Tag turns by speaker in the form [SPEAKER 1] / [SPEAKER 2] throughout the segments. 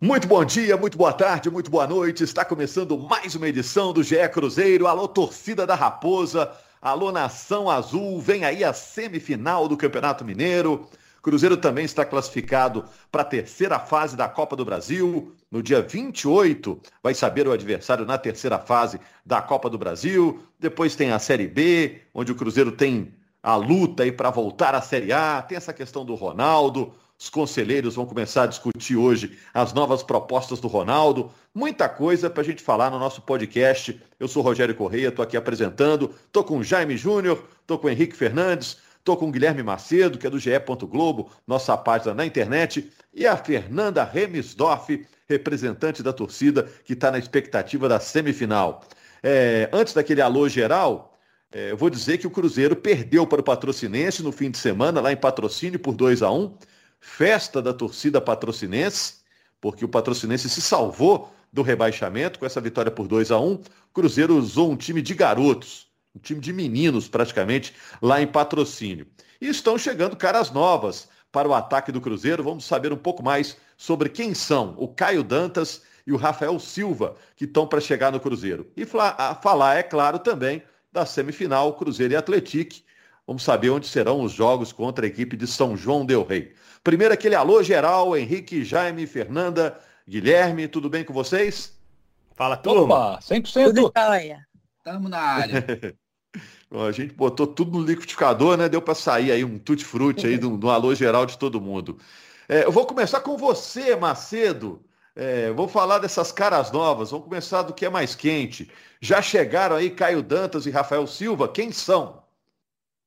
[SPEAKER 1] Muito bom dia, muito boa tarde, muito boa noite. Está começando mais uma edição do GE Cruzeiro. Alô, torcida da Raposa. Alô, Nação Azul. Vem aí a semifinal do Campeonato Mineiro. Cruzeiro também está classificado para a terceira fase da Copa do Brasil. No dia 28, vai saber o adversário na terceira fase da Copa do Brasil. Depois tem a Série B, onde o Cruzeiro tem a luta aí para voltar à Série A. Tem essa questão do Ronaldo. Os conselheiros vão começar a discutir hoje as novas propostas do Ronaldo. Muita coisa para a gente falar no nosso podcast. Eu sou Rogério Correia, estou aqui apresentando. Estou com Jaime Júnior, estou com Henrique Fernandes, estou com Guilherme Macedo, que é do GE. Globo, nossa página na internet, e a Fernanda Remisdorf, representante da torcida, que está na expectativa da semifinal. É, antes daquele alô geral, é, eu vou dizer que o Cruzeiro perdeu para o Patrocinense no fim de semana, lá em patrocínio, por 2 a 1 festa da torcida patrocinense, porque o patrocinense se salvou do rebaixamento com essa vitória por 2 a 1 Cruzeiro usou um time de garotos, um time de meninos praticamente, lá em patrocínio. E estão chegando caras novas para o ataque do Cruzeiro. Vamos saber um pouco mais sobre quem são o Caio Dantas e o Rafael Silva, que estão para chegar no Cruzeiro. E falar, é claro, também da semifinal Cruzeiro e Atlético. Vamos saber onde serão os jogos contra a equipe de São João del Rei. Primeiro aquele alô geral, Henrique, Jaime, Fernanda, Guilherme, tudo bem com vocês?
[SPEAKER 2] Fala, turma. Opa, 100%. Tudo
[SPEAKER 3] jóia. Tamo na área.
[SPEAKER 1] a gente botou tudo no liquidificador, né? Deu para sair aí um tutti-frutti aí do, do alô geral de todo mundo. É, eu vou começar com você, Macedo. É, vou falar dessas caras novas. Vamos começar do que é mais quente. Já chegaram aí Caio Dantas e Rafael Silva. Quem são?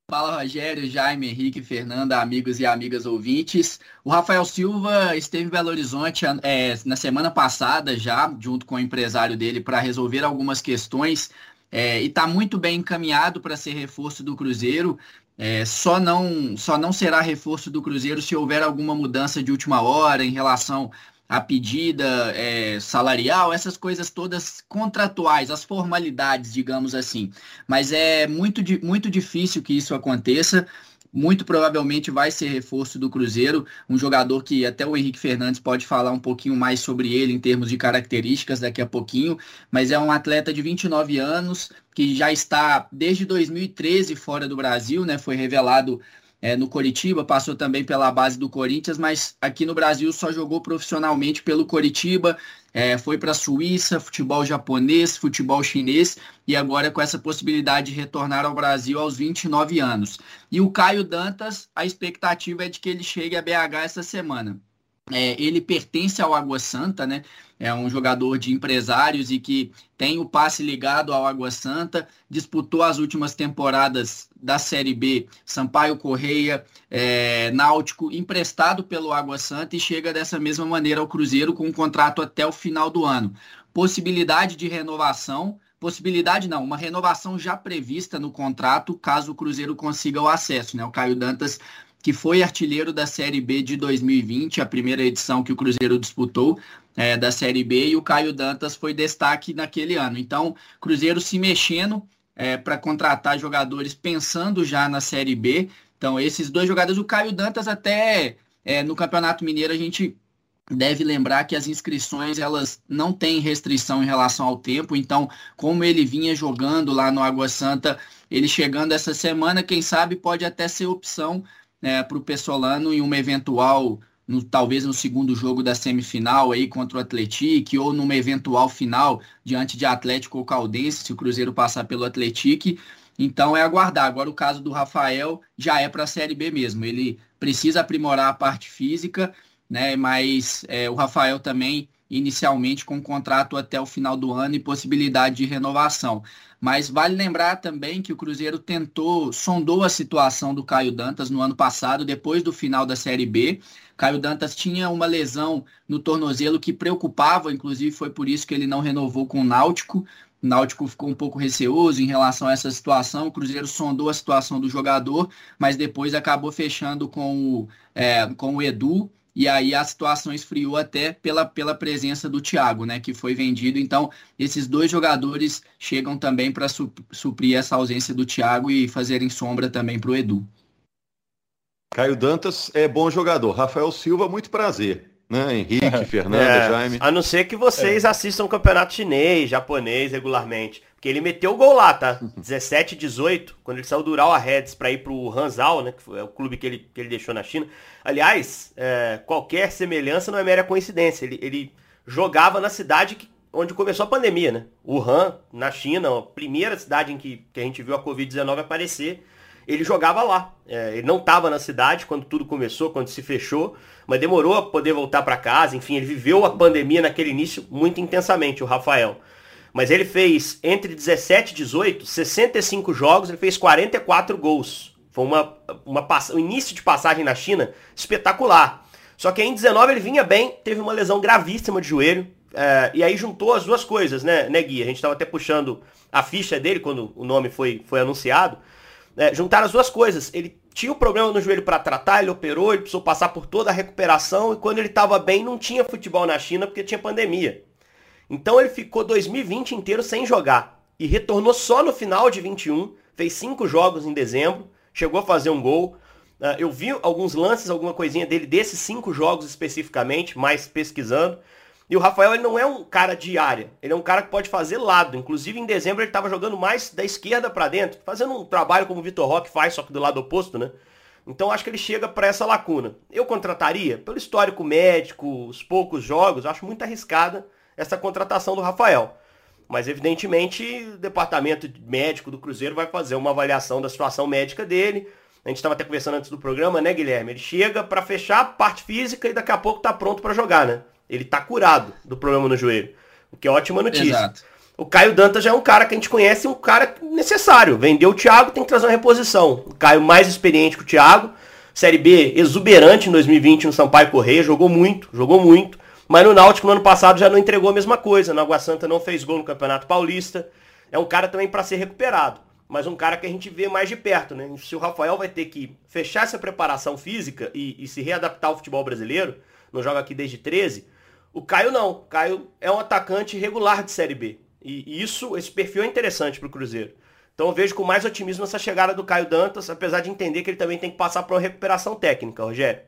[SPEAKER 3] Fala Rogério, Jaime, Henrique, Fernanda, amigos e amigas ouvintes. O Rafael Silva esteve em Belo Horizonte é, na semana passada já, junto com o empresário dele, para resolver algumas questões é, e está muito bem encaminhado para ser reforço do Cruzeiro. É, só, não, só não será reforço do Cruzeiro se houver alguma mudança de última hora em relação a pedida é, salarial, essas coisas todas contratuais, as formalidades, digamos assim. Mas é muito, muito difícil que isso aconteça. Muito provavelmente vai ser reforço do Cruzeiro, um jogador que até o Henrique Fernandes pode falar um pouquinho mais sobre ele em termos de características daqui a pouquinho, mas é um atleta de 29 anos que já está desde 2013 fora do Brasil, né? Foi revelado é, no Coritiba, passou também pela base do Corinthians, mas aqui no Brasil só jogou profissionalmente pelo Coritiba, é, foi para a Suíça, futebol japonês, futebol chinês, e agora com essa possibilidade de retornar ao Brasil aos 29 anos. E o Caio Dantas, a expectativa é de que ele chegue a BH essa semana. É, ele pertence ao Água Santa, né? É um jogador de empresários e que tem o passe ligado ao Água Santa, disputou as últimas temporadas da Série B, Sampaio Correia, é, Náutico, emprestado pelo Água Santa e chega dessa mesma maneira ao Cruzeiro com um contrato até o final do ano. Possibilidade de renovação, possibilidade não, uma renovação já prevista no contrato caso o Cruzeiro consiga o acesso, né? O Caio Dantas que foi artilheiro da Série B de 2020, a primeira edição que o Cruzeiro disputou é, da Série B, e o Caio Dantas foi destaque naquele ano. Então, Cruzeiro se mexendo é, para contratar jogadores pensando já na Série B. Então, esses dois jogadores, o Caio Dantas até é, no Campeonato Mineiro a gente deve lembrar que as inscrições elas não têm restrição em relação ao tempo, então como ele vinha jogando lá no Água Santa, ele chegando essa semana, quem sabe pode até ser opção né, para o Pessolano em uma eventual, no, talvez no segundo jogo da semifinal aí contra o Atlético, ou numa eventual final diante de Atlético ou Caldense, se o Cruzeiro passar pelo Atlético. Então é aguardar. Agora o caso do Rafael já é para a Série B mesmo. Ele precisa aprimorar a parte física, né? Mas é, o Rafael também inicialmente com contrato até o final do ano e possibilidade de renovação. Mas vale lembrar também que o Cruzeiro tentou, sondou a situação do Caio Dantas no ano passado, depois do final da Série B. Caio Dantas tinha uma lesão no tornozelo que preocupava, inclusive foi por isso que ele não renovou com o Náutico. O Náutico ficou um pouco receoso em relação a essa situação. O Cruzeiro sondou a situação do jogador, mas depois acabou fechando com o, é, com o Edu, e aí a situação esfriou até pela, pela presença do Thiago, né, que foi vendido. Então, esses dois jogadores chegam também para su suprir essa ausência do Thiago e fazerem sombra também para o Edu.
[SPEAKER 1] Caio Dantas é bom jogador. Rafael Silva, muito prazer. né? Henrique, Fernando, é, Jaime.
[SPEAKER 2] A não ser que vocês é. assistam o campeonato chinês, japonês regularmente. Porque ele meteu o gol lá, tá? 17 18, quando ele saiu do Urawa Reds para ir pro Hanzhou, né? Que foi o clube que ele, que ele deixou na China. Aliás, é, qualquer semelhança não é mera coincidência. Ele, ele jogava na cidade que, onde começou a pandemia, né? Wuhan, na China, a primeira cidade em que, que a gente viu a Covid-19 aparecer ele jogava lá. É, ele não estava na cidade quando tudo começou, quando se fechou, mas demorou a poder voltar para casa. Enfim, ele viveu a pandemia naquele início muito intensamente, o Rafael. Mas ele fez entre 17 e 18, 65 jogos, ele fez 44 gols. Foi uma, uma, um início de passagem na China espetacular. Só que em 19 ele vinha bem, teve uma lesão gravíssima de joelho. É, e aí juntou as duas coisas, né, né Gui? A gente estava até puxando a ficha dele quando o nome foi, foi anunciado é, juntaram as duas coisas. Ele tinha um problema no joelho para tratar, ele operou, ele precisou passar por toda a recuperação e quando ele estava bem não tinha futebol na China porque tinha pandemia. Então ele ficou 2020 inteiro sem jogar e retornou só no final de 21, fez cinco jogos em dezembro, chegou a fazer um gol. Uh, eu vi alguns lances, alguma coisinha dele desses cinco jogos especificamente, mais pesquisando. E o Rafael ele não é um cara de área, ele é um cara que pode fazer lado. Inclusive em dezembro ele estava jogando mais da esquerda para dentro, fazendo um trabalho como o Vitor Roque faz, só que do lado oposto, né? Então acho que ele chega para essa lacuna. Eu contrataria, pelo histórico médico, os poucos jogos, acho muito arriscada essa contratação do Rafael. Mas evidentemente o departamento médico do Cruzeiro vai fazer uma avaliação da situação médica dele. A gente estava até conversando antes do programa, né, Guilherme? Ele chega para fechar a parte física e daqui a pouco tá pronto para jogar, né? Ele tá curado do problema no joelho. O que é ótima notícia. Exato. O Caio Dantas já é um cara que a gente conhece, um cara necessário. Vendeu o Thiago, tem que trazer uma reposição. O Caio mais experiente que o Thiago. Série B exuberante em 2020 no Sampaio Correia, jogou muito, jogou muito. Mas no Náutico no ano passado já não entregou a mesma coisa. Na Água Santa não fez gol no Campeonato Paulista. É um cara também para ser recuperado. Mas um cara que a gente vê mais de perto, né? Se o Rafael vai ter que fechar essa preparação física e, e se readaptar ao futebol brasileiro, não joga aqui desde 13, o Caio não. O Caio é um atacante regular de Série B. E isso, esse perfil é interessante para o Cruzeiro. Então eu vejo com mais otimismo essa chegada do Caio Dantas, apesar de entender que ele também tem que passar por uma recuperação técnica, Rogério.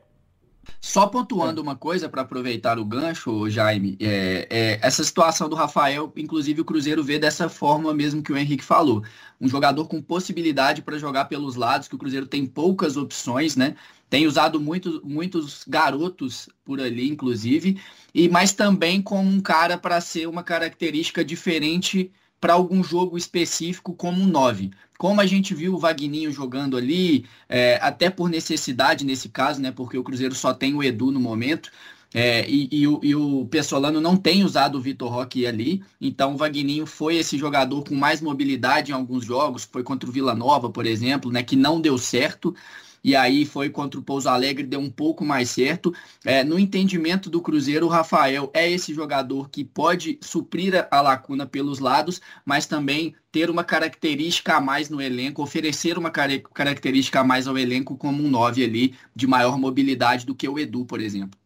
[SPEAKER 3] Só pontuando uma coisa para aproveitar o gancho, Jaime, é, é, essa situação do Rafael, inclusive o Cruzeiro vê dessa forma mesmo que o Henrique falou. Um jogador com possibilidade para jogar pelos lados, que o Cruzeiro tem poucas opções, né? Tem usado muito, muitos garotos por ali, inclusive, e mas também como um cara para ser uma característica diferente para algum jogo específico como um 9. Como a gente viu o Vagninho jogando ali, é, até por necessidade nesse caso, né? Porque o Cruzeiro só tem o Edu no momento. É, e, e, o, e, o Pessolano não tem usado o Vitor Roque ali, então o Vagninho foi esse jogador com mais mobilidade em alguns jogos, foi contra o Vila Nova, por exemplo, né, que não deu certo e aí foi contra o Pouso Alegre, deu um pouco mais certo. É, no entendimento do Cruzeiro, o Rafael é esse jogador que pode suprir a lacuna pelos lados, mas também ter uma característica a mais no elenco, oferecer uma característica a mais ao elenco como um 9 ali, de maior mobilidade do que o Edu, por exemplo.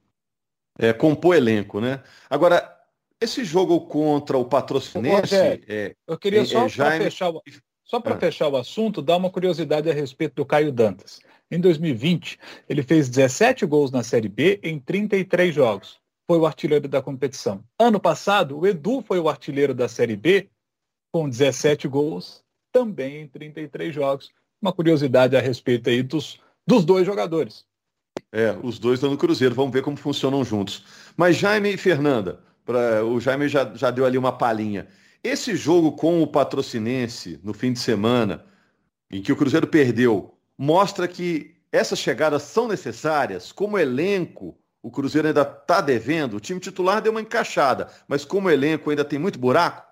[SPEAKER 1] É, compor elenco, né? Agora, esse jogo contra o patrocinense...
[SPEAKER 2] é, eu queria é, só, é, Jaime... fechar, só para ah. fechar o assunto, dar uma curiosidade a respeito do Caio Dantas. Em 2020, ele fez 17 gols na Série B em 33 jogos. Foi o artilheiro da competição. Ano passado, o Edu foi o artilheiro da Série B com 17 gols, também em 33 jogos. Uma curiosidade a respeito aí dos, dos dois jogadores.
[SPEAKER 1] É, os dois estão no Cruzeiro, vamos ver como funcionam juntos. Mas Jaime e Fernanda, pra, o Jaime já, já deu ali uma palhinha. Esse jogo com o Patrocinense no fim de semana, em que o Cruzeiro perdeu, mostra que essas chegadas são necessárias. Como elenco, o Cruzeiro ainda está devendo. O time titular deu uma encaixada, mas como elenco ainda tem muito buraco.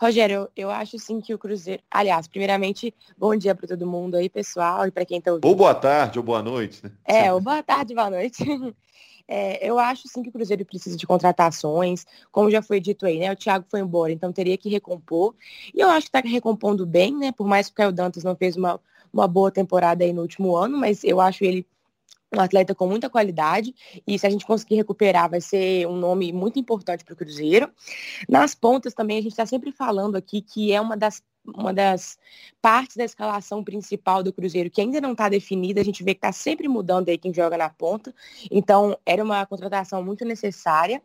[SPEAKER 4] Rogério, eu, acho sim que o Cruzeiro. Aliás, primeiramente, bom dia para todo mundo aí, pessoal, e para quem está ouvindo.
[SPEAKER 1] Ou boa tarde, ou boa noite, né?
[SPEAKER 4] É, ou boa tarde, boa noite. É, eu acho sim que o Cruzeiro precisa de contratações, como já foi dito aí, né? O Thiago foi embora, então teria que recompor. E eu acho que está recompondo bem, né? Por mais que o Caio Dantas não fez uma, uma boa temporada aí no último ano, mas eu acho ele um atleta com muita qualidade e se a gente conseguir recuperar vai ser um nome muito importante para o Cruzeiro. Nas pontas também a gente está sempre falando aqui que é uma das uma das partes da escalação principal do Cruzeiro que ainda não está definida. A gente vê que está sempre mudando aí quem joga na ponta. Então, era uma contratação muito necessária.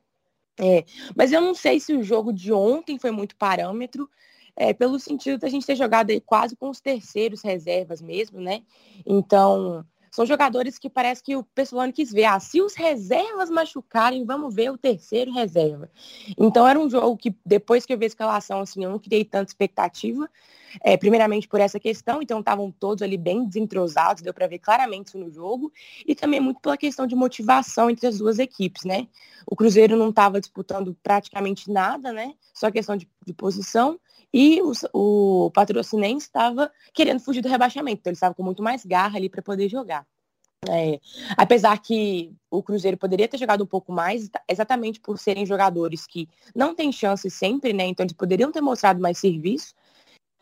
[SPEAKER 4] É, mas eu não sei se o jogo de ontem foi muito parâmetro, é, pelo sentido da gente ter jogado aí quase com os terceiros reservas mesmo, né? Então, são jogadores que parece que o Pessolano quis ver. Ah, se os reservas machucarem, vamos ver o terceiro reserva. Então era um jogo que, depois que eu vi a escalação, assim, eu não criei tanta expectativa. É, primeiramente por essa questão, então estavam todos ali bem desentrosados, deu para ver claramente isso no jogo, e também muito pela questão de motivação entre as duas equipes, né? O Cruzeiro não estava disputando praticamente nada, né? Só questão de, de posição, e o, o patrocinense estava querendo fugir do rebaixamento, então ele estava com muito mais garra ali para poder jogar. É, apesar que o Cruzeiro poderia ter jogado um pouco mais, exatamente por serem jogadores que não têm chance sempre, né? Então eles poderiam ter mostrado mais serviço.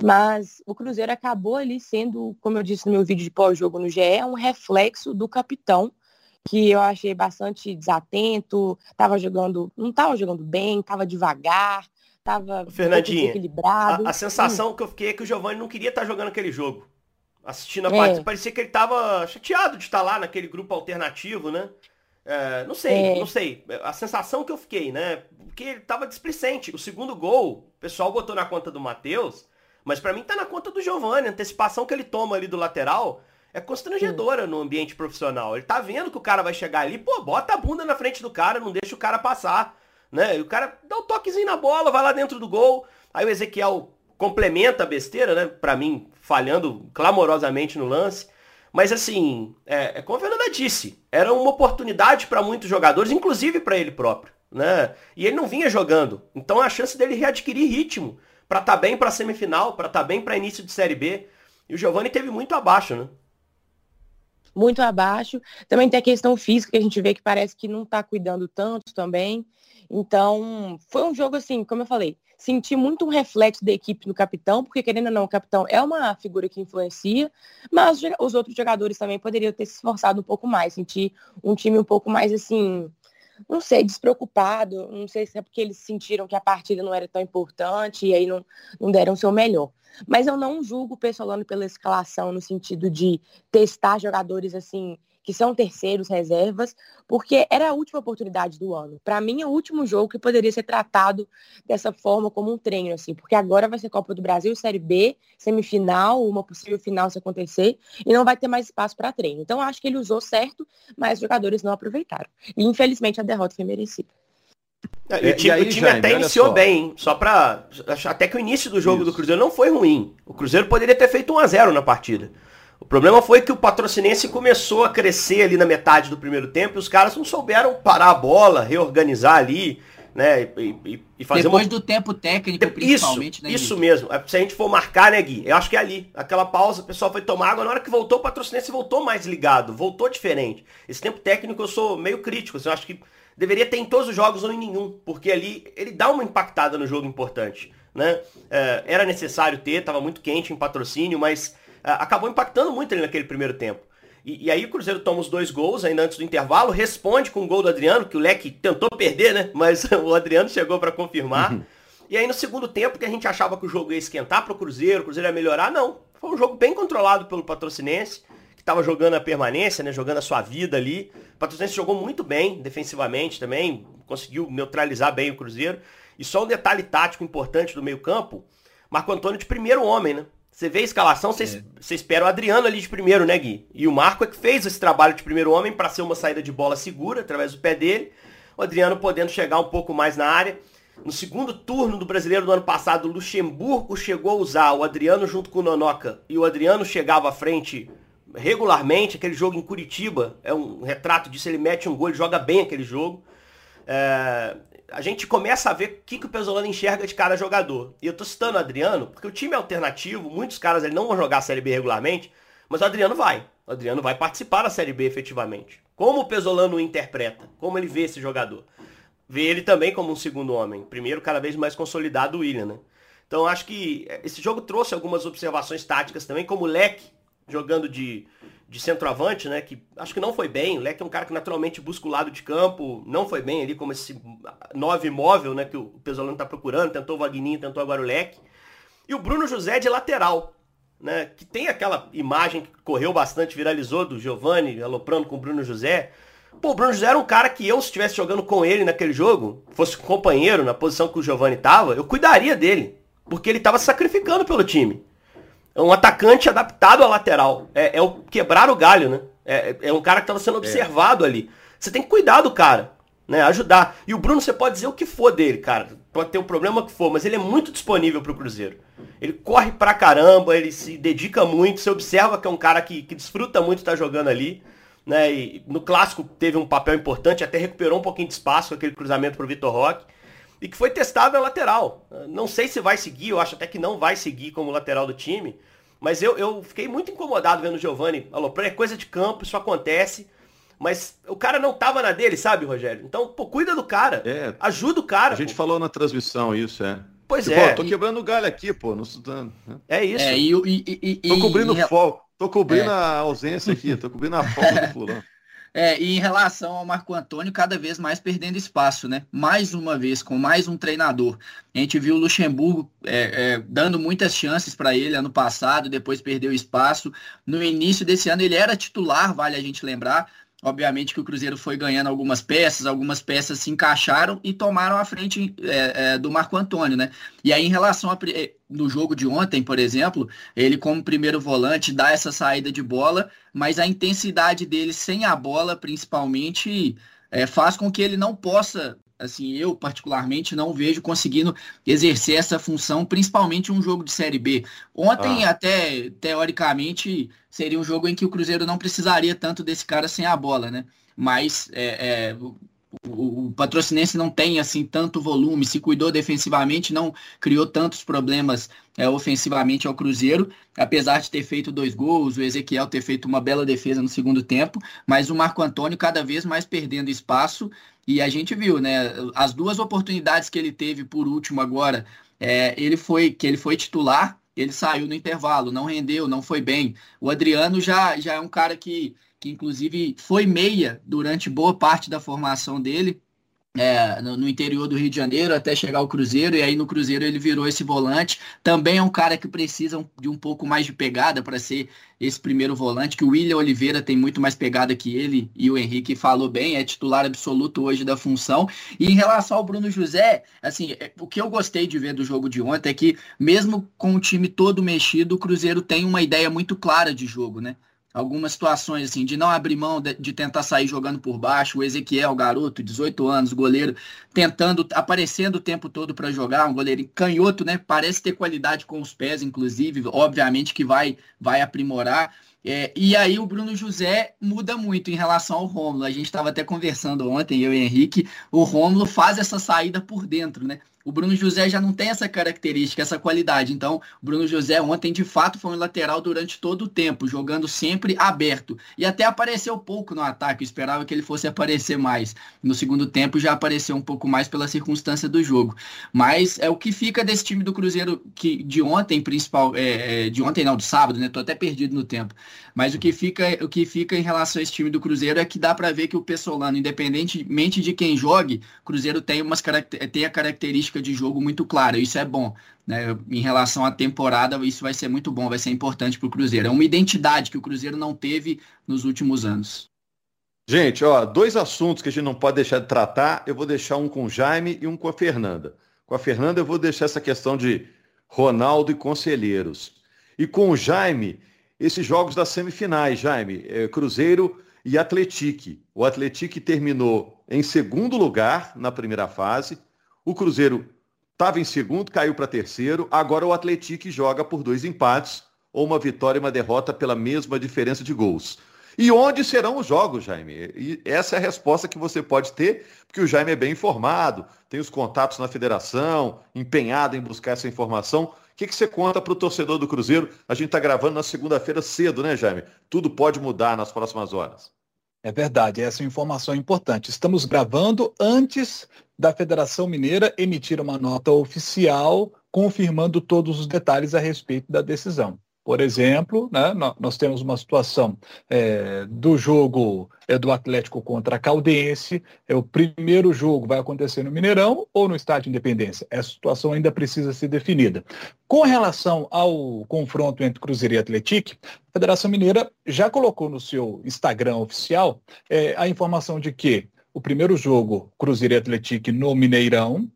[SPEAKER 4] Mas o Cruzeiro acabou ali sendo, como eu disse no meu vídeo de pós-jogo no GE, um reflexo do capitão, que eu achei bastante desatento, estava jogando, não estava jogando bem, estava devagar, Tava
[SPEAKER 2] equilibrado. A, a sensação hum. que eu fiquei é que o Giovanni não queria estar tá jogando aquele jogo. Assistindo a é. partida, parecia que ele tava chateado de estar lá naquele grupo alternativo, né? É, não sei, é. não sei. A sensação que eu fiquei, né? Porque ele tava displicente. O segundo gol, o pessoal botou na conta do Matheus, mas para mim tá na conta do Giovanni. A antecipação que ele toma ali do lateral é constrangedora no ambiente profissional. Ele tá vendo que o cara vai chegar ali, pô, bota a bunda na frente do cara, não deixa o cara passar né? E o cara dá um toquezinho na bola, vai lá dentro do gol. Aí o Ezequiel complementa a besteira, né? Pra mim, falhando clamorosamente no lance. Mas assim, é, é como a Fernanda disse, era uma oportunidade para muitos jogadores, inclusive para ele próprio. Né? E ele não vinha jogando. Então a chance dele readquirir ritmo para estar tá bem para semifinal, para estar tá bem para início de série B. E o Giovani teve muito abaixo, né?
[SPEAKER 4] Muito abaixo. Também tem a questão física que a gente vê que parece que não está cuidando tanto também. Então, foi um jogo assim, como eu falei, senti muito um reflexo da equipe no capitão, porque querendo ou não, o capitão é uma figura que influencia, mas os outros jogadores também poderiam ter se esforçado um pouco mais, sentir um time um pouco mais assim, não sei, despreocupado, não sei se é porque eles sentiram que a partida não era tão importante e aí não, não deram o seu melhor. Mas eu não julgo o Pessolano pela escalação no sentido de testar jogadores assim que são terceiros, reservas, porque era a última oportunidade do ano. Para mim, é o último jogo que poderia ser tratado dessa forma, como um treino, assim, porque agora vai ser Copa do Brasil, Série B, semifinal, uma possível final se acontecer, e não vai ter mais espaço para treino. Então, acho que ele usou certo, mas os jogadores não aproveitaram. E, infelizmente, a derrota foi merecida.
[SPEAKER 2] É, e o time, aí, o time Jaime, até iniciou só. bem, só para Até que o início do jogo Isso. do Cruzeiro não foi ruim. O Cruzeiro poderia ter feito 1 a 0 na partida. O problema foi que o patrocinense começou a crescer ali na metade do primeiro tempo e os caras não souberam parar a bola, reorganizar ali, né? E,
[SPEAKER 3] e fazer Depois uma... do tempo técnico, principalmente,
[SPEAKER 2] isso, né? Isso mesmo. Se a gente for marcar, né, Gui? Eu acho que é ali. Aquela pausa, o pessoal foi tomar água. Na hora que voltou, o patrocinense voltou mais ligado, voltou diferente. Esse tempo técnico eu sou meio crítico. Assim, eu acho que deveria ter em todos os jogos ou em nenhum. Porque ali ele dá uma impactada no jogo importante. Né? É, era necessário ter, estava muito quente em patrocínio, mas acabou impactando muito ele naquele primeiro tempo. E, e, aí o Cruzeiro toma os dois gols ainda antes do intervalo, responde com o gol do Adriano, que o Leque tentou perder, né? Mas o Adriano chegou para confirmar. Uhum. E aí no segundo tempo, que a gente achava que o jogo ia esquentar para o Cruzeiro, o Cruzeiro ia melhorar, não. Foi um jogo bem controlado pelo Patrocinense, que estava jogando a permanência, né? Jogando a sua vida ali. O Patrocinense jogou muito bem, defensivamente também, conseguiu neutralizar bem o Cruzeiro. E só um detalhe tático importante do meio campo, Marco Antônio de primeiro homem, né? Você vê a escalação, você é. espera o Adriano ali de primeiro, né, Gui? E o Marco é que fez esse trabalho de primeiro homem para ser uma saída de bola segura, através do pé dele. O Adriano podendo chegar um pouco mais na área. No segundo turno do brasileiro do ano passado, o Luxemburgo chegou a usar o Adriano junto com o Nonoca. E o Adriano chegava à frente regularmente. Aquele jogo em Curitiba é um retrato disso. Ele mete um gol, ele joga bem aquele jogo. É, a gente começa a ver o que, que o Pesolano enxerga de cada jogador. E eu tô citando o Adriano, porque o time é alternativo, muitos caras ele não vão jogar a Série B regularmente, mas o Adriano vai. O Adriano vai participar da Série B efetivamente. Como o Pesolano o interpreta, como ele vê esse jogador. Vê ele também como um segundo homem. Primeiro, cada vez mais consolidado o William, né? Então acho que esse jogo trouxe algumas observações táticas também, como o Leque jogando de de centroavante, né? Que acho que não foi bem. O Leque é um cara que naturalmente busca o lado de campo, não foi bem ali como esse nove móvel, né? Que o Pesolano tá procurando. Tentou o Vagninho, tentou agora o Leque. E o Bruno José de lateral, né? Que tem aquela imagem que correu bastante, viralizou do Giovani aloprando com o Bruno José. Pô, o Bruno José era um cara que eu, se estivesse jogando com ele naquele jogo, fosse companheiro na posição que o Giovani tava, eu cuidaria dele. Porque ele tava sacrificando pelo time. É um atacante adaptado à lateral. É, é o quebrar o galho, né? É, é um cara que estava sendo é. observado é. ali. Você tem que cuidar do cara, né? Ajudar. E o Bruno, você pode dizer o que for dele, cara. Pode ter o problema que for, mas ele é muito disponível pro Cruzeiro. Ele corre pra caramba, ele se dedica muito. Você observa que é um cara que, que desfruta muito estar jogando ali. Né? E no clássico teve um papel importante, até recuperou um pouquinho de espaço com aquele cruzamento pro Vitor Roque e que foi testado na lateral. Não sei se vai seguir, eu acho até que não vai seguir como lateral do time, mas eu, eu fiquei muito incomodado vendo o Giovani. Alô, é coisa de campo, isso acontece. Mas o cara não tava na dele, sabe, Rogério? Então, pô, cuida do cara. É, ajuda o cara.
[SPEAKER 1] A gente pô. falou na transmissão isso, é.
[SPEAKER 2] Pois tipo, é.
[SPEAKER 1] Pô, tô quebrando o galho aqui, pô. Não estudando.
[SPEAKER 2] Né? É isso. É,
[SPEAKER 1] e, e, e, tô cobrindo e... foco. Tô cobrindo é. a ausência aqui, tô cobrindo a folga do fulano.
[SPEAKER 3] É, e em relação ao Marco Antônio, cada vez mais perdendo espaço, né? Mais uma vez, com mais um treinador. A gente viu o Luxemburgo é, é, dando muitas chances para ele ano passado, depois perdeu espaço. No início desse ano ele era titular, vale a gente lembrar, Obviamente que o Cruzeiro foi ganhando algumas peças, algumas peças se encaixaram e tomaram a frente é, é, do Marco Antônio, né? E aí, em relação a, é, no jogo de ontem, por exemplo, ele como primeiro volante dá essa saída de bola, mas a intensidade dele sem a bola, principalmente, é, faz com que ele não possa assim, eu particularmente não vejo conseguindo exercer essa função, principalmente um jogo de Série B. Ontem, ah. até teoricamente, seria um jogo em que o Cruzeiro não precisaria tanto desse cara sem a bola, né? Mas é, é, o, o patrocinense não tem assim tanto volume, se cuidou defensivamente, não criou tantos problemas é, ofensivamente ao Cruzeiro, apesar de ter feito dois gols, o Ezequiel ter feito uma bela defesa no segundo tempo, mas o Marco Antônio cada vez mais perdendo espaço e a gente viu, né, as duas oportunidades que ele teve por último agora, é, ele foi que ele foi titular, ele saiu no intervalo, não rendeu, não foi bem. O Adriano já, já é um cara que que inclusive foi meia durante boa parte da formação dele, é, no, no, interior do Rio de Janeiro até chegar ao Cruzeiro, e aí no Cruzeiro ele virou esse volante. Também é um cara que precisa de um pouco mais de pegada para ser esse primeiro volante, que o William Oliveira tem muito mais pegada que ele, e o Henrique falou bem, é titular absoluto hoje da função. E em relação ao Bruno José, assim, é, o que eu gostei de ver do jogo de ontem é que, mesmo com o time todo mexido, o Cruzeiro tem uma ideia muito clara de jogo, né? Algumas situações assim de não abrir mão de, de, tentar sair jogando por baixo. O Ezequiel, garoto, 18 anos, goleiro, tentando, aparecendo o tempo todo para jogar, um goleiro canhoto, né? Parece ter qualidade com os pés, inclusive, obviamente que vai vai aprimorar. É, e aí o Bruno José muda muito em relação ao Rômulo. A gente estava até conversando ontem, eu e Henrique, o Rômulo faz essa saída por dentro, né? O Bruno José já não tem essa característica, essa qualidade. Então, o Bruno José ontem, de fato, foi um lateral durante todo o tempo, jogando sempre aberto. E até apareceu pouco no ataque, eu esperava que ele fosse aparecer mais. No segundo tempo já apareceu um pouco mais pela circunstância do jogo. Mas é o que fica desse time do Cruzeiro que de ontem, principal, é, é de ontem não, do sábado, né? Tô até perdido no tempo. Mas o que fica, o que fica em relação a esse time do Cruzeiro é que dá para ver que o Pessolano, independentemente de quem jogue, Cruzeiro tem, umas, tem a característica de jogo muito clara. Isso é bom. Né? Em relação à temporada, isso vai ser muito bom, vai ser importante para o Cruzeiro. É uma identidade que o Cruzeiro não teve nos últimos anos.
[SPEAKER 1] Gente, ó, dois assuntos que a gente não pode deixar de tratar. Eu vou deixar um com o Jaime e um com a Fernanda. Com a Fernanda, eu vou deixar essa questão de Ronaldo e conselheiros. E com o Jaime, esses jogos das semifinais, Jaime, é, Cruzeiro e Atletique. O Atletique terminou em segundo lugar na primeira fase. O Cruzeiro estava em segundo, caiu para terceiro. Agora o Atletique joga por dois empates ou uma vitória e uma derrota pela mesma diferença de gols. E onde serão os jogos, Jaime? E essa é a resposta que você pode ter, porque o Jaime é bem informado, tem os contatos na federação, empenhado em buscar essa informação que, que você conta para o torcedor do Cruzeiro? A gente está gravando na segunda-feira cedo, né, Jaime? Tudo pode mudar nas próximas horas.
[SPEAKER 5] É verdade, essa é uma informação importante. Estamos gravando antes da Federação Mineira emitir uma nota oficial confirmando todos os detalhes a respeito da decisão. Por exemplo, né, nós temos uma situação é, do jogo é, do Atlético contra a Caldense. É, o primeiro jogo vai acontecer no Mineirão ou no Estádio Independência? Essa situação ainda precisa ser definida. Com relação ao confronto entre Cruzeiro e Atlético, a Federação Mineira já colocou no seu Instagram oficial é, a informação de que o primeiro jogo, Cruzeiro e Atlético no Mineirão,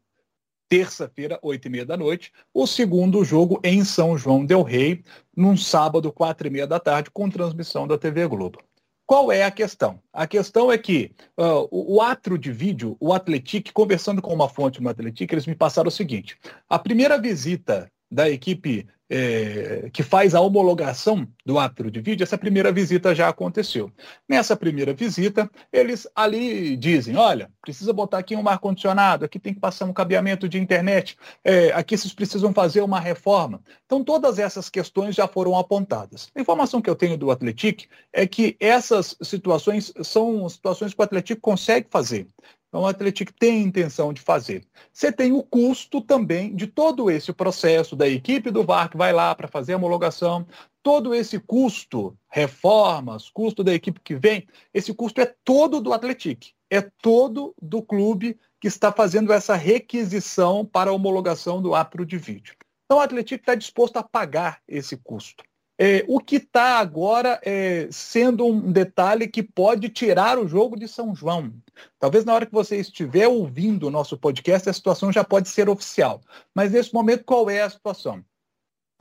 [SPEAKER 5] terça-feira, oito e meia da noite. O segundo jogo em São João del Rei, num sábado, quatro e meia da tarde, com transmissão da TV Globo. Qual é a questão? A questão é que uh, o, o atro de vídeo, o Atletic, conversando com uma fonte no Atletic, eles me passaram o seguinte: a primeira visita da equipe é, que faz a homologação do árbitro de vídeo, essa primeira visita já aconteceu. Nessa primeira visita, eles ali dizem, olha, precisa botar aqui um ar-condicionado, aqui tem que passar um cabeamento de internet, é, aqui vocês precisam fazer uma reforma. Então, todas essas questões já foram apontadas. A informação que eu tenho do Atlético é que essas situações são situações que o Atlético consegue fazer. Então, o Atlético tem intenção de fazer. Você tem o custo também de todo esse processo da equipe do VAR que vai lá para fazer a homologação, todo esse custo, reformas, custo da equipe que vem, esse custo é todo do Atlético, é todo do clube que está fazendo essa requisição para a homologação do árbitro de vídeo. Então, o Atlético está disposto a pagar esse custo. É, o que está agora é, sendo um detalhe que pode tirar o jogo de São João. Talvez na hora que você estiver ouvindo o nosso podcast, a situação já pode ser oficial. Mas nesse momento, qual é a situação?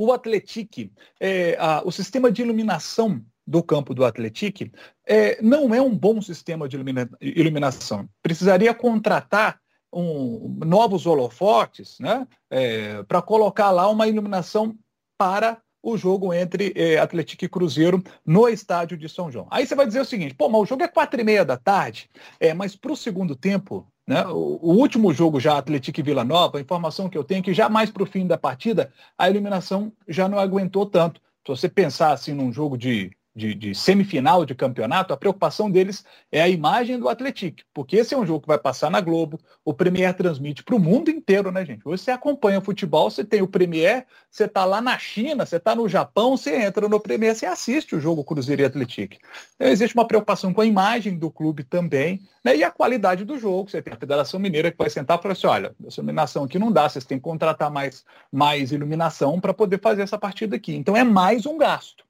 [SPEAKER 5] O Atletique, é, a, o sistema de iluminação do campo do Atletique é, não é um bom sistema de ilumina, iluminação. Precisaria contratar um, novos holofotes né, é, para colocar lá uma iluminação para o jogo entre é, Atlético e Cruzeiro no estádio de São João. Aí você vai dizer o seguinte, pô, mas o jogo é quatro e meia da tarde, é, mas para o segundo tempo, né, o, o, último jogo já Atlético e Vila Nova, a informação que eu tenho é que já mais para o fim da partida, a iluminação já não aguentou tanto. Se você pensar assim num jogo de de, de, semifinal de campeonato, a preocupação deles é a imagem do Atlético, porque esse é um jogo que vai passar na Globo, o Premier transmite para o mundo inteiro, né, gente? Você acompanha futebol, você tem o Premier, você está lá na China, você está no Japão, você entra no Premier, você assiste o jogo Cruzeiro e Atlético. Então existe uma preocupação com a imagem do clube também, né, e a qualidade do jogo. Você tem a Federação Mineira que vai sentar e falar assim, olha, essa iluminação aqui não dá, vocês têm que contratar mais, mais iluminação para poder fazer essa partida aqui. Então é mais um gasto.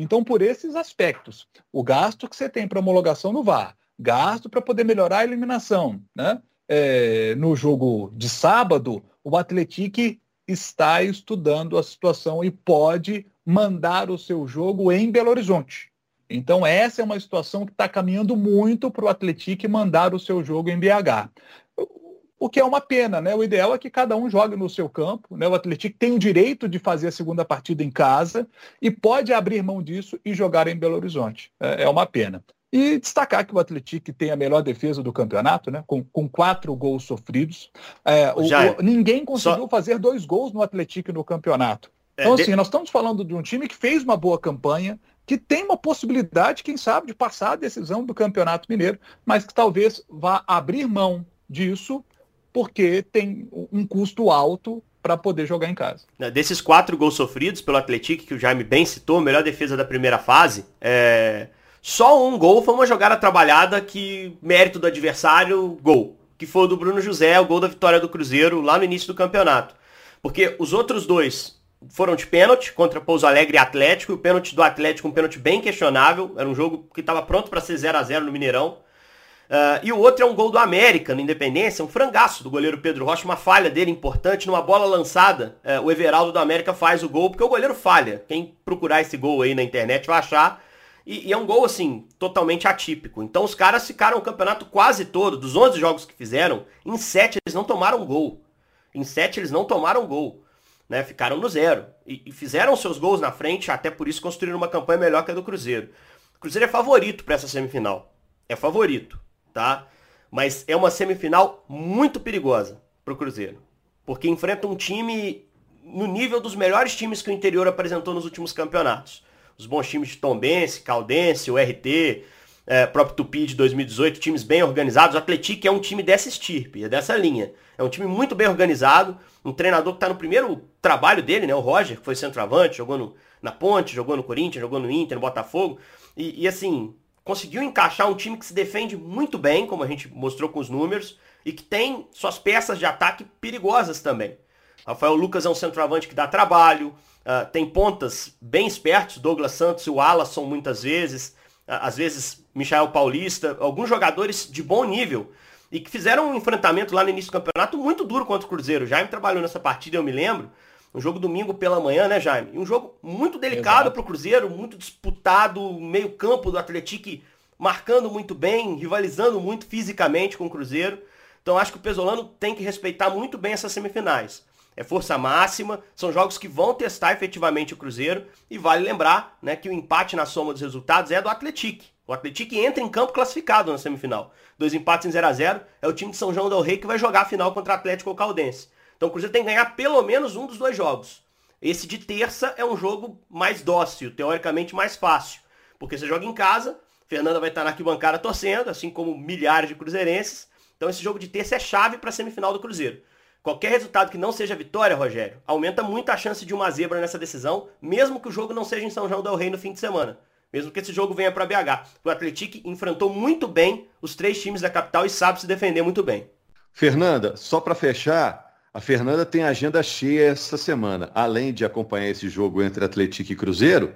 [SPEAKER 5] Então, por esses aspectos, o gasto que você tem para homologação no VAR, gasto para poder melhorar a eliminação, né? É, no jogo de sábado, o Atlético está estudando a situação e pode mandar o seu jogo em Belo Horizonte. Então, essa é uma situação que está caminhando muito para o Atlético mandar o seu jogo em BH o que é uma pena, né? O ideal é que cada um jogue no seu campo, né? O Atlético tem o direito de fazer a segunda partida em casa e pode abrir mão disso e jogar em Belo Horizonte. É, é uma pena. E destacar que o Atlético tem a melhor defesa do campeonato, né? Com, com quatro gols sofridos. É, o, o, ninguém conseguiu só... fazer dois gols no Atlético no campeonato. É, então, assim, de... nós estamos falando de um time que fez uma boa campanha, que tem uma possibilidade, quem sabe, de passar a decisão do Campeonato Mineiro, mas que talvez vá abrir mão disso porque tem um custo alto para poder jogar em casa.
[SPEAKER 2] Desses quatro gols sofridos pelo Atlético, que o Jaime bem citou, melhor defesa da primeira fase, é... só um gol foi uma jogada trabalhada que mérito do adversário, gol. Que foi o do Bruno José, o gol da vitória do Cruzeiro lá no início do campeonato. Porque os outros dois foram de pênalti contra Pouso Alegre e Atlético, e o pênalti do Atlético um pênalti bem questionável, era um jogo que estava pronto para ser 0 a 0 no Mineirão. Uh, e o outro é um gol do América no Independência, um frangaço do goleiro Pedro Rocha, uma falha dele importante numa bola lançada. Uh, o Everaldo do América faz o gol, porque o goleiro falha. Quem procurar esse gol aí na internet vai achar. E, e, é um gol, assim, totalmente atípico. Então os caras ficaram o campeonato quase todo, dos 11 jogos que fizeram, em 7 eles não tomaram gol. Em 7 eles não tomaram gol. Né? Ficaram no zero. E, e fizeram seus gols na frente, até por isso construíram uma campanha melhor que a do Cruzeiro. O Cruzeiro é favorito para essa semifinal. É favorito tá? Mas é uma semifinal muito perigosa para o Cruzeiro. Porque enfrenta um time no nível dos melhores times que o interior apresentou nos últimos campeonatos. Os bons times de Tombense, Caldense, o RT, é, próprio Tupi de 2018, times bem organizados. O Atlético é um time dessa estirpe, é dessa linha. É um time muito bem organizado, um treinador que está no primeiro trabalho dele, né? O Roger, que foi centroavante, jogou no, na Ponte, jogou no Corinthians, jogou no Inter, no Botafogo. E, e, assim, conseguiu encaixar um time que se defende muito bem, como a gente mostrou com os números, e que tem suas peças de ataque perigosas também. Rafael Lucas é um centroavante que dá trabalho, uh, tem pontas bem espertos, Douglas Santos e o Alasson muitas vezes, uh, às vezes Michael Paulista, alguns jogadores de bom nível e que fizeram um enfrentamento lá no início do campeonato muito duro contra o Cruzeiro. Jaime trabalhou nessa partida, eu me lembro. Um jogo domingo pela manhã, né, Jaime? E um jogo muito delicado para o Cruzeiro, muito disputado, meio campo do Atlético marcando muito bem, rivalizando muito fisicamente com o Cruzeiro. Então acho que o Pesolano tem que respeitar muito bem essas semifinais. É força máxima, são jogos que vão testar efetivamente o Cruzeiro e vale lembrar né, que o empate na soma dos resultados é do Atlético. O Atlético entra em campo classificado na semifinal. Dois empates em 0 a 0 é o time de São João del Rei que vai jogar a final contra o Atlético Caldense. Então o Cruzeiro tem que ganhar pelo menos um dos dois jogos. Esse de terça é um jogo mais dócil, teoricamente mais fácil. Porque você joga em casa, Fernanda vai estar na arquibancada torcendo, assim como milhares de cruzeirenses. Então esse jogo de terça é chave para a semifinal do Cruzeiro. Qualquer resultado que não seja vitória, Rogério, aumenta muito a chance de uma zebra nessa decisão, mesmo que o jogo não seja em São João del Rei no fim de semana. Mesmo que esse jogo venha para BH. O Atlético enfrentou muito bem os três times da capital e sabe se defender muito bem.
[SPEAKER 1] Fernanda, só para fechar, a Fernanda tem agenda cheia essa semana. Além de acompanhar esse jogo entre Atlético e Cruzeiro,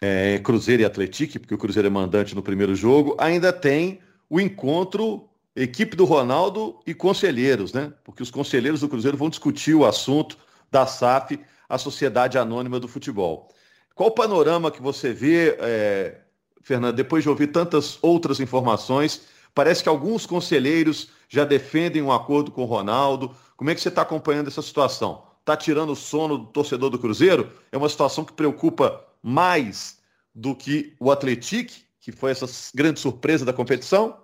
[SPEAKER 1] é, Cruzeiro e Atlético, porque o Cruzeiro é mandante no primeiro jogo, ainda tem o encontro equipe do Ronaldo e conselheiros, né? Porque os conselheiros do Cruzeiro vão discutir o assunto da SAF, a Sociedade Anônima do Futebol. Qual o panorama que você vê, é, Fernando, depois de ouvir tantas outras informações? Parece que alguns conselheiros já defendem um acordo com o Ronaldo. Como é que você está acompanhando essa situação? Está tirando o sono do torcedor do Cruzeiro? É uma situação que preocupa mais do que o Atlético, que foi essa grande surpresa da competição?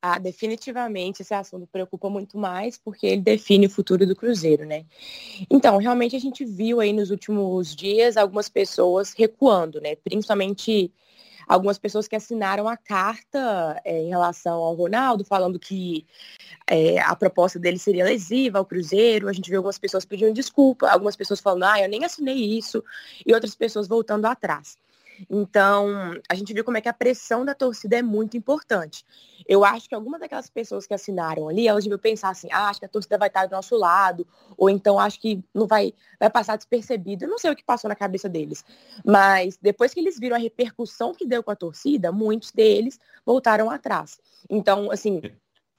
[SPEAKER 4] Ah, definitivamente esse assunto preocupa muito mais porque ele define o futuro do Cruzeiro, né? Então, realmente a gente viu aí nos últimos dias algumas pessoas recuando, né? Principalmente algumas pessoas que assinaram a carta é, em relação ao Ronaldo, falando que é, a proposta dele seria lesiva ao Cruzeiro. A gente viu algumas pessoas pedindo desculpa, algumas pessoas falando, ah, eu nem assinei isso, e outras pessoas voltando atrás. Então, a gente viu como é que a pressão da torcida é muito importante. Eu acho que algumas daquelas pessoas que assinaram ali, elas deviam pensar assim, ah, acho que a torcida vai estar do nosso lado, ou então acho que não vai, vai passar despercebido. Eu não sei o que passou na cabeça deles. Mas depois que eles viram a repercussão que deu com a torcida, muitos deles voltaram atrás. Então, assim,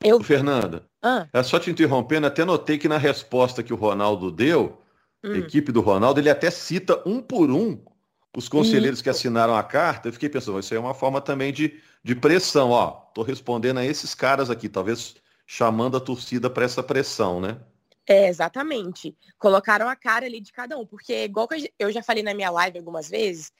[SPEAKER 4] eu...
[SPEAKER 1] Fernanda, ah. é só te interrompendo, até notei que na resposta que o Ronaldo deu, hum. a equipe do Ronaldo, ele até cita um por um os conselheiros que assinaram a carta, eu fiquei pensando, isso aí é uma forma também de, de pressão, ó. Estou respondendo a esses caras aqui, talvez chamando a torcida para essa pressão, né?
[SPEAKER 4] É, exatamente. Colocaram a cara ali de cada um, porque igual que eu já falei na minha live algumas vezes,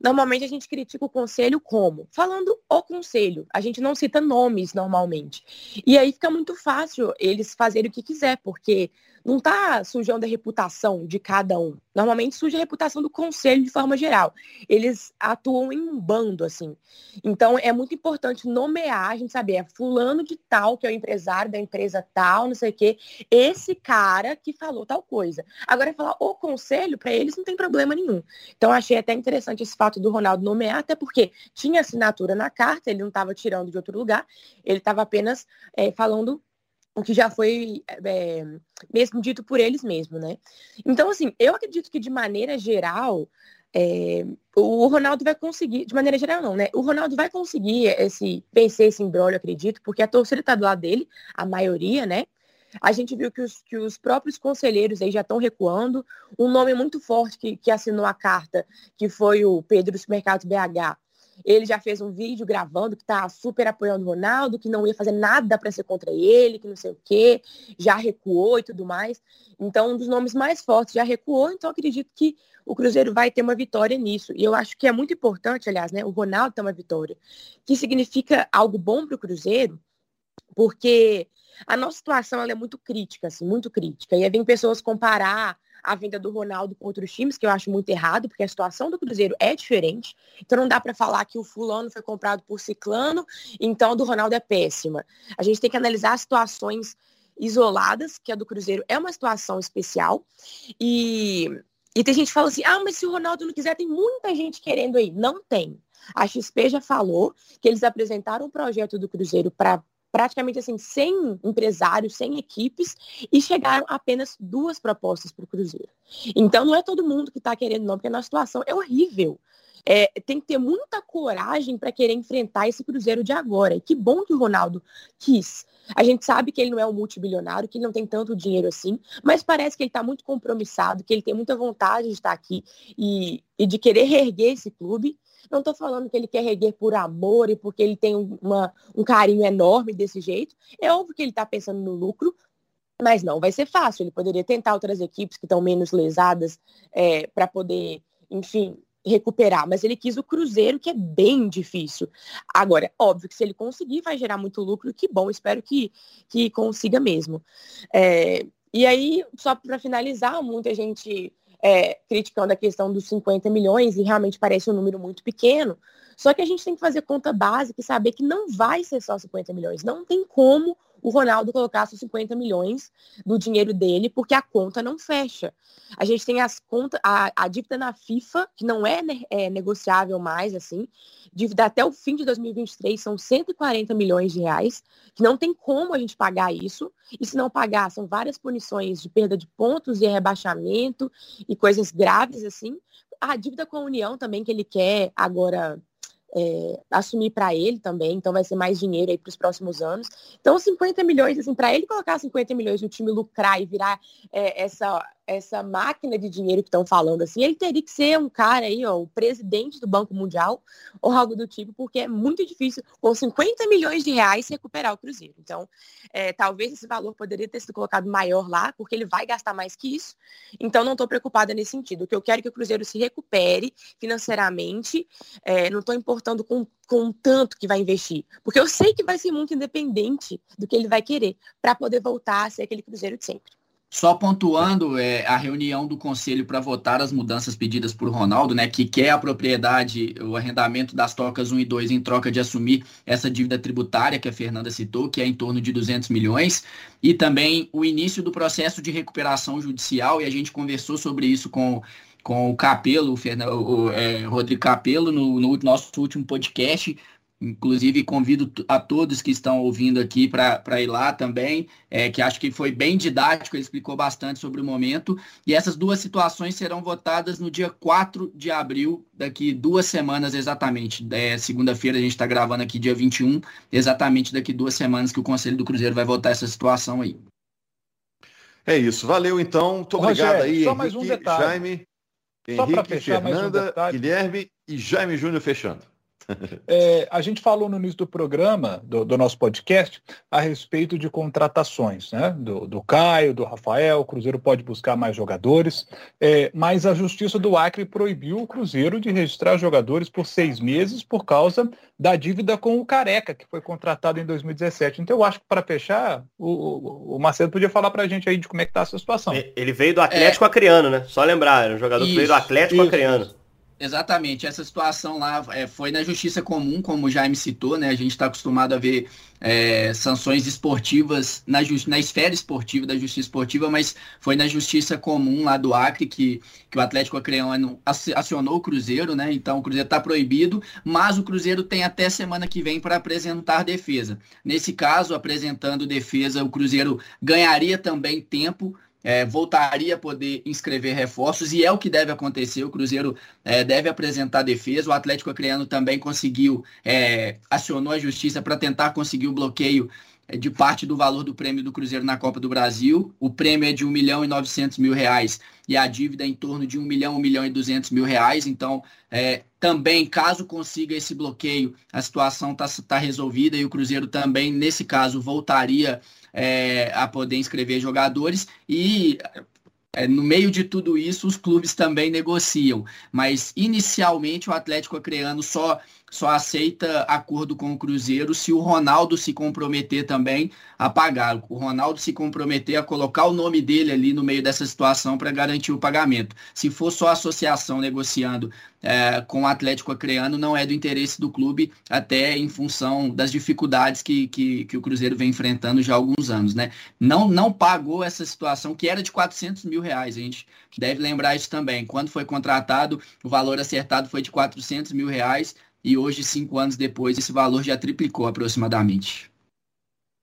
[SPEAKER 4] normalmente a gente critica o conselho como? Falando o conselho. A gente não cita nomes normalmente. E aí fica muito fácil eles fazerem o que quiser, porque não está sujando a reputação de cada um. Normalmente suja a reputação do conselho de forma geral. Eles atuam em um bando, assim. Então é muito importante nomear, a gente saber, é fulano de tal, que é o empresário da empresa tal, não sei o quê, esse cara que falou tal coisa. Agora falar o conselho, para eles não tem problema nenhum. Então achei até interessante esse fato do Ronaldo nomear, até porque tinha assinatura na carta, ele não estava tirando de outro lugar, ele estava apenas é, falando o que já foi é, mesmo dito por eles mesmos, né? Então, assim, eu acredito que de maneira geral, é, o Ronaldo vai conseguir, de maneira geral não, né? O Ronaldo vai conseguir esse, vencer esse embrólio, acredito, porque a torcida está do lado dele, a maioria, né? A gente viu que os, que os próprios conselheiros aí já estão recuando. Um nome muito forte que, que assinou a carta, que foi o Pedro dos Mercados BH, ele já fez um vídeo gravando que tá super apoiando o Ronaldo, que não ia fazer nada para ser contra ele, que não sei o quê, já recuou e tudo mais. Então, um dos nomes mais fortes já recuou, então acredito que o Cruzeiro vai ter uma vitória nisso. E eu acho que é muito importante, aliás, né, o Ronaldo ter uma vitória, que significa algo bom para o Cruzeiro, porque a nossa situação é muito crítica, assim, muito crítica. E aí vem pessoas comparar a venda do Ronaldo com outros times, que eu acho muito errado, porque a situação do Cruzeiro é diferente. Então não dá para falar que o fulano foi comprado por ciclano, então do Ronaldo é péssima. A gente tem que analisar situações isoladas, que a do Cruzeiro é uma situação especial. E E tem gente que fala assim, ah, mas se o Ronaldo não quiser, tem muita gente querendo aí. Não tem. A XP já falou que eles apresentaram um projeto do Cruzeiro para praticamente assim, sem empresários, sem equipes, e chegaram apenas duas propostas para o Cruzeiro. Então não é todo mundo que está querendo, não, porque a nossa situação é horrível. É, tem que ter muita coragem para querer enfrentar esse Cruzeiro de agora. E que bom que o Ronaldo quis. A gente sabe que ele não é um multibilionário, que ele não tem tanto dinheiro assim, mas parece que ele está muito compromissado, que ele tem muita vontade de estar aqui e, e de querer reerguer esse clube. Não estou falando que ele quer reguer por amor e porque ele tem uma, um carinho enorme desse jeito. É óbvio que ele está pensando no lucro, mas não vai ser fácil. Ele poderia tentar outras equipes que estão menos lesadas é, para poder, enfim, recuperar. Mas ele quis o Cruzeiro, que é bem difícil. Agora, óbvio que se ele conseguir, vai gerar muito lucro. Que bom, espero que, que consiga mesmo. É, e aí, só para finalizar, muita gente é, criticando a questão dos 50 milhões, e realmente parece um número muito pequeno. Só que a gente tem que fazer conta básica e saber que não vai ser só 50 milhões. Não tem como o Ronaldo colocasse os 50 milhões do dinheiro dele, porque a conta não fecha. A gente tem as contas, a, a dívida na FIFA, que não é, é, negociável mais, assim, dívida até o fim de 2023 são 140 milhões de reais, que não tem como a gente pagar isso, e se não pagar, são várias punições de perda de pontos e rebaixamento e coisas graves, assim. A dívida com a União também, que ele quer agora é, assumir para ele também, então vai ser mais dinheiro aí para os próximos anos. Então, 50 milhões, assim, para ele colocar 50 milhões no time lucrar e virar é, essa essa máquina de dinheiro que estão falando assim, ele teria que ser um cara aí, ó, o presidente do Banco Mundial ou algo do tipo, porque é muito difícil com 50 milhões de reais recuperar o Cruzeiro. Então, é, talvez esse valor poderia ter sido colocado maior lá, porque ele vai gastar mais que isso. Então, não estou preocupada nesse sentido. O que eu quero é que o Cruzeiro se recupere financeiramente. É, não estou importando com com tanto que vai investir. Porque eu sei que vai ser muito independente do que ele vai querer para poder voltar a ser aquele Cruzeiro de sempre.
[SPEAKER 3] Só pontuando é, a reunião do conselho para votar as mudanças pedidas por Ronaldo, né, que quer a propriedade, o arrendamento das tocas 1 e 2 em troca de assumir essa dívida tributária que a Fernanda citou, que é em torno de 200 milhões, e também o início do processo de recuperação judicial, e a gente conversou sobre isso com com o Capelo, o, Fernando, o é, Rodrigo Capelo, no, no nosso último podcast, Inclusive, convido a todos que estão ouvindo aqui para ir lá também, é, que acho que foi bem didático, ele explicou bastante sobre o momento. E essas duas situações serão votadas no dia 4 de abril, daqui duas semanas exatamente. É, Segunda-feira a gente está gravando aqui, dia 21, exatamente daqui duas semanas que o Conselho do Cruzeiro vai votar essa situação aí.
[SPEAKER 1] É isso, valeu então. Muito obrigado aí,
[SPEAKER 5] só Henrique, mais um detalhe.
[SPEAKER 1] Jaime, Henrique, Fernanda, um Guilherme e Jaime Júnior fechando.
[SPEAKER 5] É, a gente falou no início do programa, do, do, nosso podcast, a respeito de contratações, né? Do, do Caio, do Rafael, o Cruzeiro pode buscar mais jogadores, é, mas a Justiça do Acre proibiu o Cruzeiro de registrar jogadores por seis meses por causa da dívida com o Careca, que foi contratado em 2017. Então eu acho que para fechar, o, o, Marcelo podia falar para a gente aí de como é que está essa situação.
[SPEAKER 2] Ele veio do Atlético é... Acreano, né? Só lembrar, era um jogador isso, que veio do Atlético isso, Acreano. Isso.
[SPEAKER 3] Exatamente, essa situação lá é, foi na justiça comum, como o Jaime citou, né? A gente está acostumado a ver é, sanções esportivas na, na esfera esportiva, da justiça esportiva, mas foi na justiça comum lá do Acre que, que o Atlético Acreano acionou o Cruzeiro, né? Então o Cruzeiro está proibido, mas o Cruzeiro tem até semana que vem para apresentar defesa. Nesse caso, apresentando defesa, o Cruzeiro ganharia também tempo é, voltaria a poder inscrever reforços e é o que deve acontecer. O Cruzeiro é, deve apresentar defesa. O Atlético Acreano também conseguiu, é, acionou a justiça para tentar conseguir o bloqueio de parte do valor do prêmio do Cruzeiro na Copa do Brasil. O prêmio é de 1 milhão e 900 mil reais e a dívida é em torno de 1 milhão, 1 milhão e 200 mil reais. Então, é, também, caso consiga esse bloqueio, a situação está tá resolvida e o Cruzeiro também, nesse caso, voltaria é, a poder inscrever jogadores e é, no meio de tudo isso, os clubes também negociam. Mas inicialmente o Atlético Acreano só só aceita acordo com o Cruzeiro se o Ronaldo se comprometer também a pagar. O Ronaldo se comprometer a colocar o nome dele ali no meio dessa situação para garantir o pagamento. Se for só a associação negociando é, com o Atlético Acreano, não é do interesse do clube, até em função das dificuldades que, que, que, o Cruzeiro vem enfrentando já há alguns anos. Né? Não, não pagou essa situação, que era de 400 mil reais, a gente deve lembrar isso também. Quando foi contratado, o valor acertado foi de 400 mil reais, e hoje, cinco anos depois, esse valor já triplicou aproximadamente.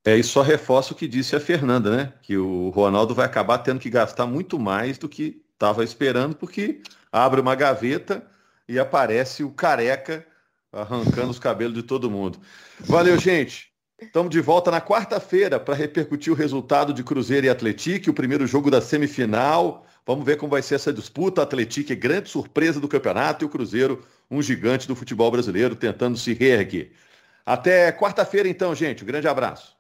[SPEAKER 1] É, e só reforça o que disse a Fernanda, né? Que o Ronaldo vai acabar tendo que gastar muito mais do que estava esperando, porque abre uma gaveta e aparece o careca arrancando os cabelos de todo mundo. Valeu, gente. Estamos de volta na quarta-feira para repercutir o resultado de Cruzeiro e Atlético, o primeiro jogo da semifinal. Vamos ver como vai ser essa disputa. A Atlético é grande surpresa do campeonato e o Cruzeiro, um gigante do futebol brasileiro, tentando se reerguer. Até quarta-feira, então, gente. Um grande abraço.